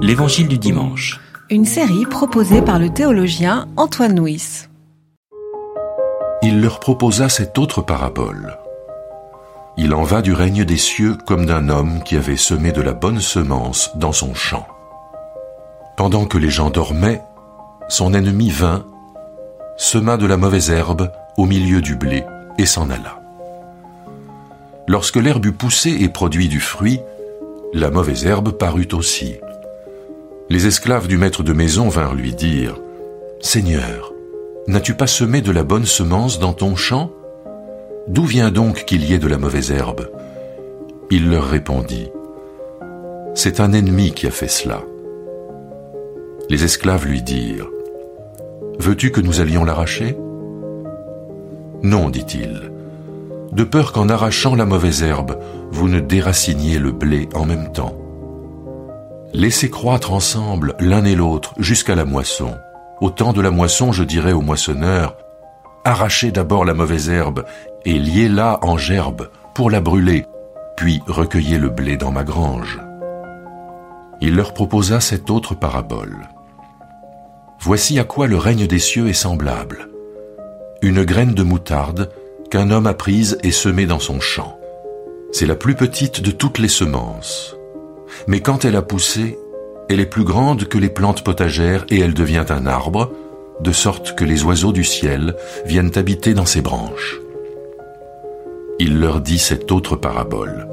L'Évangile du dimanche. Une série proposée par le théologien Antoine Nuis. Il leur proposa cette autre parabole. Il en va du règne des cieux comme d'un homme qui avait semé de la bonne semence dans son champ. Pendant que les gens dormaient, son ennemi vint, sema de la mauvaise herbe au milieu du blé et s'en alla. Lorsque l'herbe eut poussé et produit du fruit, la mauvaise herbe parut aussi. Les esclaves du maître de maison vinrent lui dire, Seigneur, n'as-tu pas semé de la bonne semence dans ton champ? D'où vient donc qu'il y ait de la mauvaise herbe? Il leur répondit, C'est un ennemi qui a fait cela. Les esclaves lui dirent, Veux-tu que nous allions l'arracher Non, dit-il, de peur qu'en arrachant la mauvaise herbe, vous ne déraciniez le blé en même temps. Laissez croître ensemble l'un et l'autre jusqu'à la moisson. Au temps de la moisson, je dirais au moissonneur, arrachez d'abord la mauvaise herbe et liez-la en gerbe pour la brûler, puis recueillez le blé dans ma grange. Il leur proposa cette autre parabole. Voici à quoi le règne des cieux est semblable. Une graine de moutarde qu'un homme a prise et semée dans son champ. C'est la plus petite de toutes les semences. Mais quand elle a poussé, elle est plus grande que les plantes potagères et elle devient un arbre, de sorte que les oiseaux du ciel viennent habiter dans ses branches. Il leur dit cette autre parabole.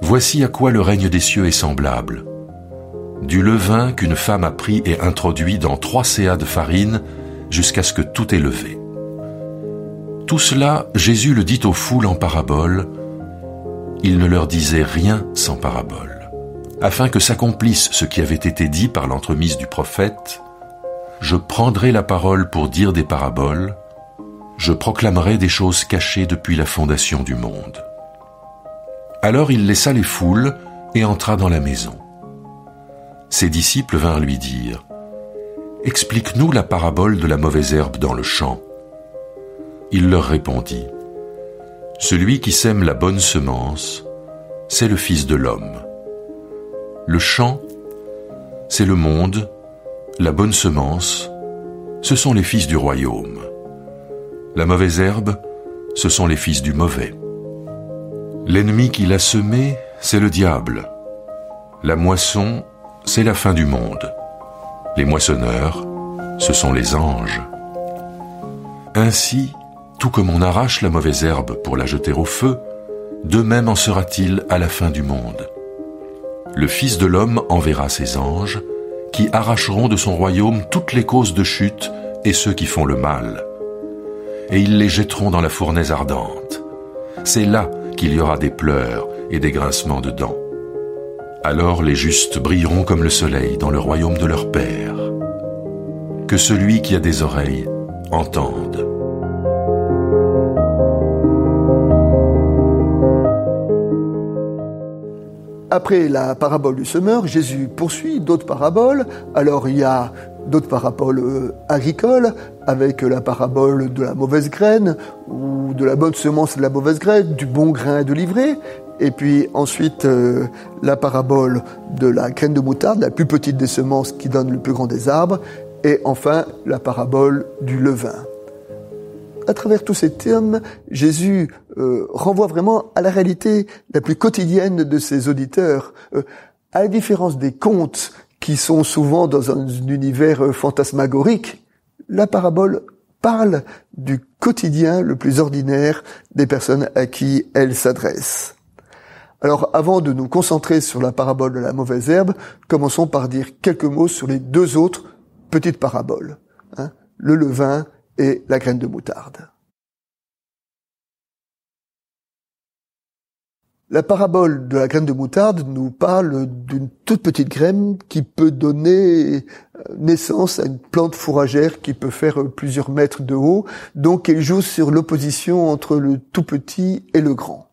Voici à quoi le règne des cieux est semblable. Du levain qu'une femme a pris et introduit dans trois céas de farine jusqu'à ce que tout est levé. Tout cela, Jésus le dit aux foules en parabole. Il ne leur disait rien sans parabole, afin que s'accomplisse ce qui avait été dit par l'entremise du prophète. Je prendrai la parole pour dire des paraboles, je proclamerai des choses cachées depuis la fondation du monde. Alors il laissa les foules et entra dans la maison. Ses disciples vinrent lui dire, Explique-nous la parabole de la mauvaise herbe dans le champ. Il leur répondit, Celui qui sème la bonne semence, c'est le Fils de l'homme. Le champ, c'est le monde, la bonne semence, ce sont les fils du royaume. La mauvaise herbe, ce sont les fils du mauvais. L'ennemi qui l'a semé, c'est le diable. La moisson, c'est la fin du monde. Les moissonneurs, ce sont les anges. Ainsi, tout comme on arrache la mauvaise herbe pour la jeter au feu, de même en sera-t-il à la fin du monde. Le Fils de l'homme enverra ses anges, qui arracheront de son royaume toutes les causes de chute et ceux qui font le mal. Et ils les jetteront dans la fournaise ardente. C'est là qu'il y aura des pleurs et des grincements de dents. Alors les justes brilleront comme le soleil dans le royaume de leur Père. Que celui qui a des oreilles entende. Après la parabole du semeur, Jésus poursuit d'autres paraboles. Alors il y a d'autres paraboles euh, agricoles, avec la parabole de la mauvaise graine, ou de la bonne semence et de la mauvaise graine, du bon grain et de l'ivraie. Et puis ensuite euh, la parabole de la graine de moutarde, la plus petite des semences qui donne le plus grand des arbres. Et enfin la parabole du levain à travers tous ces termes, Jésus euh, renvoie vraiment à la réalité la plus quotidienne de ses auditeurs. Euh, à la différence des contes qui sont souvent dans un univers euh, fantasmagorique, la parabole parle du quotidien le plus ordinaire des personnes à qui elle s'adresse. Alors avant de nous concentrer sur la parabole de la mauvaise herbe, commençons par dire quelques mots sur les deux autres petites paraboles, hein, le levain et la graine de moutarde. La parabole de la graine de moutarde nous parle d'une toute petite graine qui peut donner euh, naissance à une plante fourragère qui peut faire plusieurs mètres de haut. Donc elle joue sur l'opposition entre le tout petit et le grand.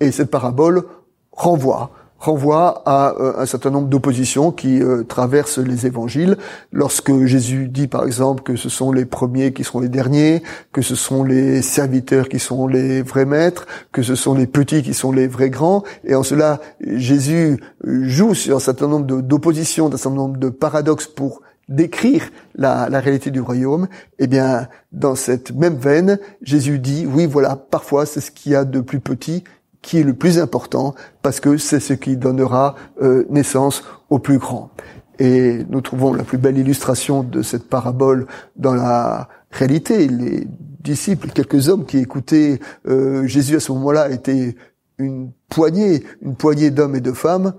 Et cette parabole renvoie, renvoie à euh, un certain nombre d'oppositions qui euh, traversent les évangiles. Lorsque Jésus dit par exemple que ce sont les premiers qui seront les derniers, que ce sont les serviteurs qui sont les vrais maîtres, que ce sont les petits qui sont les vrais grands, et en cela Jésus joue sur un certain nombre d'oppositions, d'un certain nombre de paradoxes pour décrire la, la, réalité du royaume, eh bien, dans cette même veine, Jésus dit, oui, voilà, parfois c'est ce qu'il y a de plus petit qui est le plus important, parce que c'est ce qui donnera euh, naissance au plus grand. Et nous trouvons la plus belle illustration de cette parabole dans la réalité. Les disciples, quelques hommes qui écoutaient euh, Jésus à ce moment-là, étaient une poignée, une poignée d'hommes et de femmes.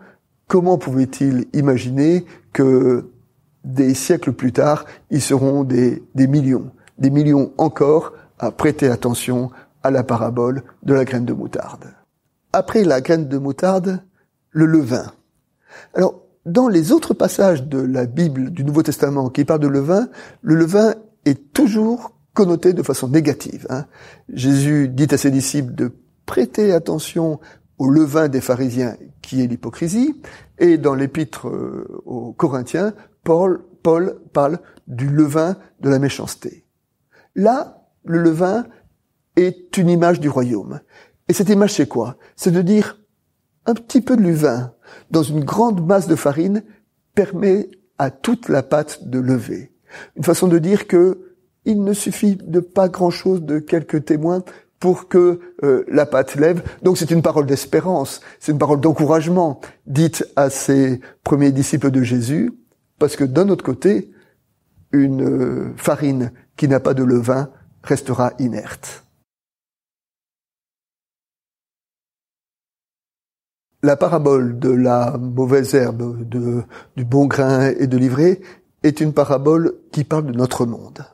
Comment pouvaient-ils imaginer que des siècles plus tard, ils seront des, des millions, des millions encore à prêter attention à la parabole de la graine de moutarde? Après la graine de moutarde, le levain. Alors, dans les autres passages de la Bible du Nouveau Testament qui parlent de levain, le levain est toujours connoté de façon négative. Hein. Jésus dit à ses disciples de prêter attention au levain des pharisiens qui est l'hypocrisie, et dans l'épître euh, aux Corinthiens, Paul, Paul parle du levain de la méchanceté. Là, le levain est une image du royaume. Et cette image, c'est quoi? C'est de dire un petit peu de levain dans une grande masse de farine permet à toute la pâte de lever. Une façon de dire que il ne suffit de pas grand-chose de quelques témoins pour que euh, la pâte lève. Donc c'est une parole d'espérance, c'est une parole d'encouragement dite à ces premiers disciples de Jésus, parce que d'un autre côté, une euh, farine qui n'a pas de levain restera inerte. La parabole de la mauvaise herbe, du bon grain et de l'ivraie est une parabole qui parle de notre monde.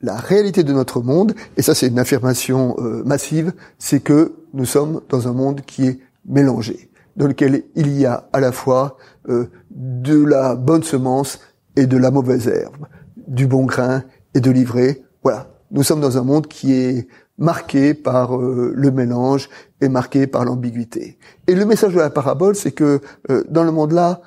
La réalité de notre monde, et ça c'est une affirmation euh, massive, c'est que nous sommes dans un monde qui est mélangé, dans lequel il y a à la fois euh, de la bonne semence et de la mauvaise herbe, du bon grain et de l'ivraie. Voilà, nous sommes dans un monde qui est marqué par euh, le mélange et marqué par l'ambiguïté. Et le message de la parabole, c'est que euh, dans le monde-là,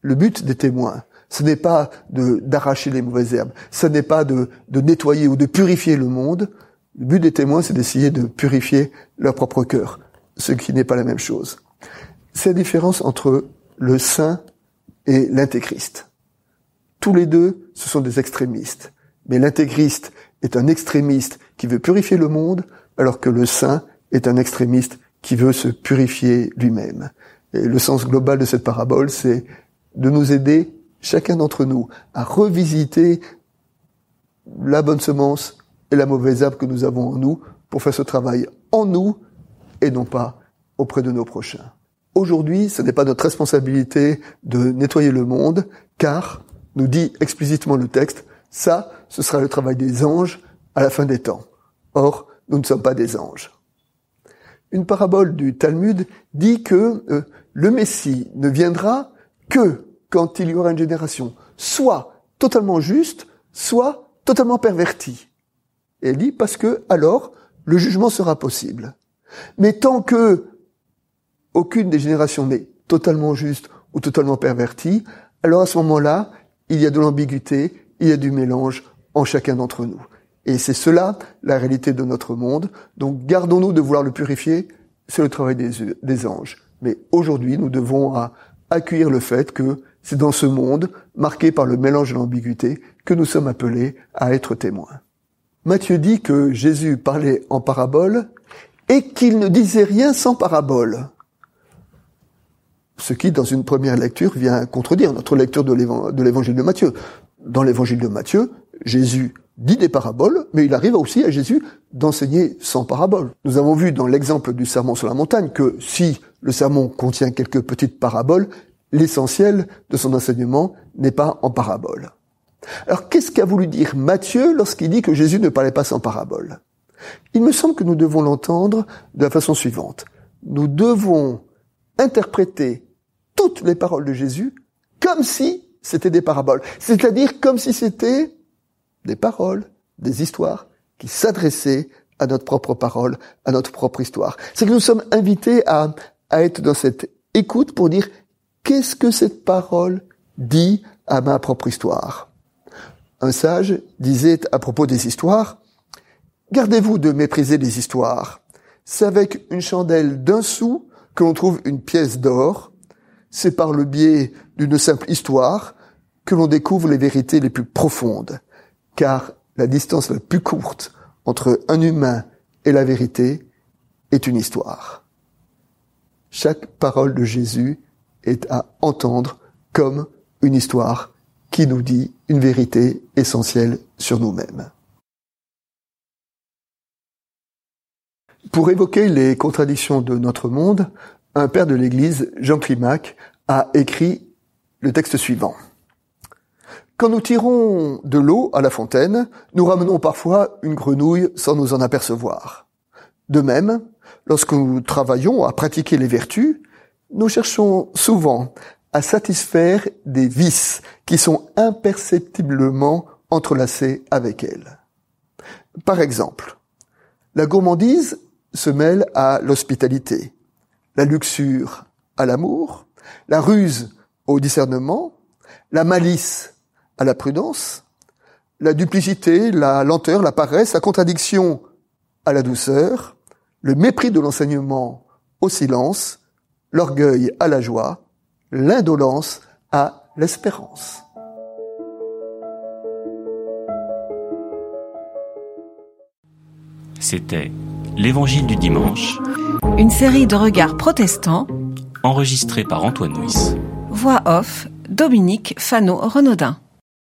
le but des témoins, ce n'est pas d'arracher les mauvaises herbes, ce n'est pas de, de nettoyer ou de purifier le monde. Le but des témoins, c'est d'essayer de purifier leur propre cœur, ce qui n'est pas la même chose. C'est la différence entre le saint et l'intégriste. Tous les deux, ce sont des extrémistes. Mais l'intégriste est un extrémiste qui veut purifier le monde, alors que le saint est un extrémiste qui veut se purifier lui-même. Et le sens global de cette parabole, c'est de nous aider, chacun d'entre nous, à revisiter la bonne semence et la mauvaise herbe que nous avons en nous pour faire ce travail en nous et non pas auprès de nos prochains. Aujourd'hui, ce n'est pas notre responsabilité de nettoyer le monde, car, nous dit explicitement le texte, ça, ce sera le travail des anges à la fin des temps. Or, nous ne sommes pas des anges. Une parabole du Talmud dit que euh, le Messie ne viendra que quand il y aura une génération soit totalement juste, soit totalement pervertie. Et elle dit parce que alors le jugement sera possible. Mais tant que aucune des générations n'est totalement juste ou totalement pervertie, alors à ce moment-là, il y a de l'ambiguïté, il y a du mélange en chacun d'entre nous. Et c'est cela la réalité de notre monde. Donc gardons-nous de vouloir le purifier, c'est le travail des, anges. Mais aujourd'hui, nous devons accueillir le fait que c'est dans ce monde, marqué par le mélange et l'ambiguïté, que nous sommes appelés à être témoins. Matthieu dit que Jésus parlait en parabole et qu'il ne disait rien sans parabole ce qui, dans une première lecture, vient contredire notre lecture de l'évangile de Matthieu. Dans l'évangile de Matthieu, Jésus dit des paraboles, mais il arrive aussi à Jésus d'enseigner sans parabole. Nous avons vu dans l'exemple du sermon sur la montagne que si le sermon contient quelques petites paraboles, l'essentiel de son enseignement n'est pas en parabole. Alors qu'est-ce qu'a voulu dire Matthieu lorsqu'il dit que Jésus ne parlait pas sans parabole? Il me semble que nous devons l'entendre de la façon suivante. Nous devons interpréter toutes les paroles de Jésus comme si c'était des paraboles. C'est-à-dire comme si c'était des paroles, des histoires qui s'adressaient à notre propre parole, à notre propre histoire. C'est que nous sommes invités à, à être dans cette écoute pour dire qu'est-ce que cette parole dit à ma propre histoire? Un sage disait à propos des histoires, Gardez-vous de mépriser les histoires. C'est avec une chandelle d'un sou que l'on trouve une pièce d'or. C'est par le biais d'une simple histoire que l'on découvre les vérités les plus profondes. Car la distance la plus courte entre un humain et la vérité est une histoire. Chaque parole de Jésus est à entendre comme une histoire qui nous dit une vérité essentielle sur nous-mêmes. Pour évoquer les contradictions de notre monde, un père de l'Église, Jean Climac, a écrit le texte suivant. Quand nous tirons de l'eau à la fontaine, nous ramenons parfois une grenouille sans nous en apercevoir. De même, lorsque nous travaillons à pratiquer les vertus, nous cherchons souvent à satisfaire des vices qui sont imperceptiblement entrelacés avec elles. Par exemple, la gourmandise se mêle à l'hospitalité, la luxure à l'amour, la ruse au discernement, la malice à la prudence, la duplicité, la lenteur, la paresse, la contradiction à la douceur, le mépris de l'enseignement au silence, l'orgueil à la joie, l'indolence à l'espérance. C'était L'Évangile du dimanche, Une série de regards protestants. enregistré par Antoine Nuis. Voix off, Dominique Fano-Renaudin.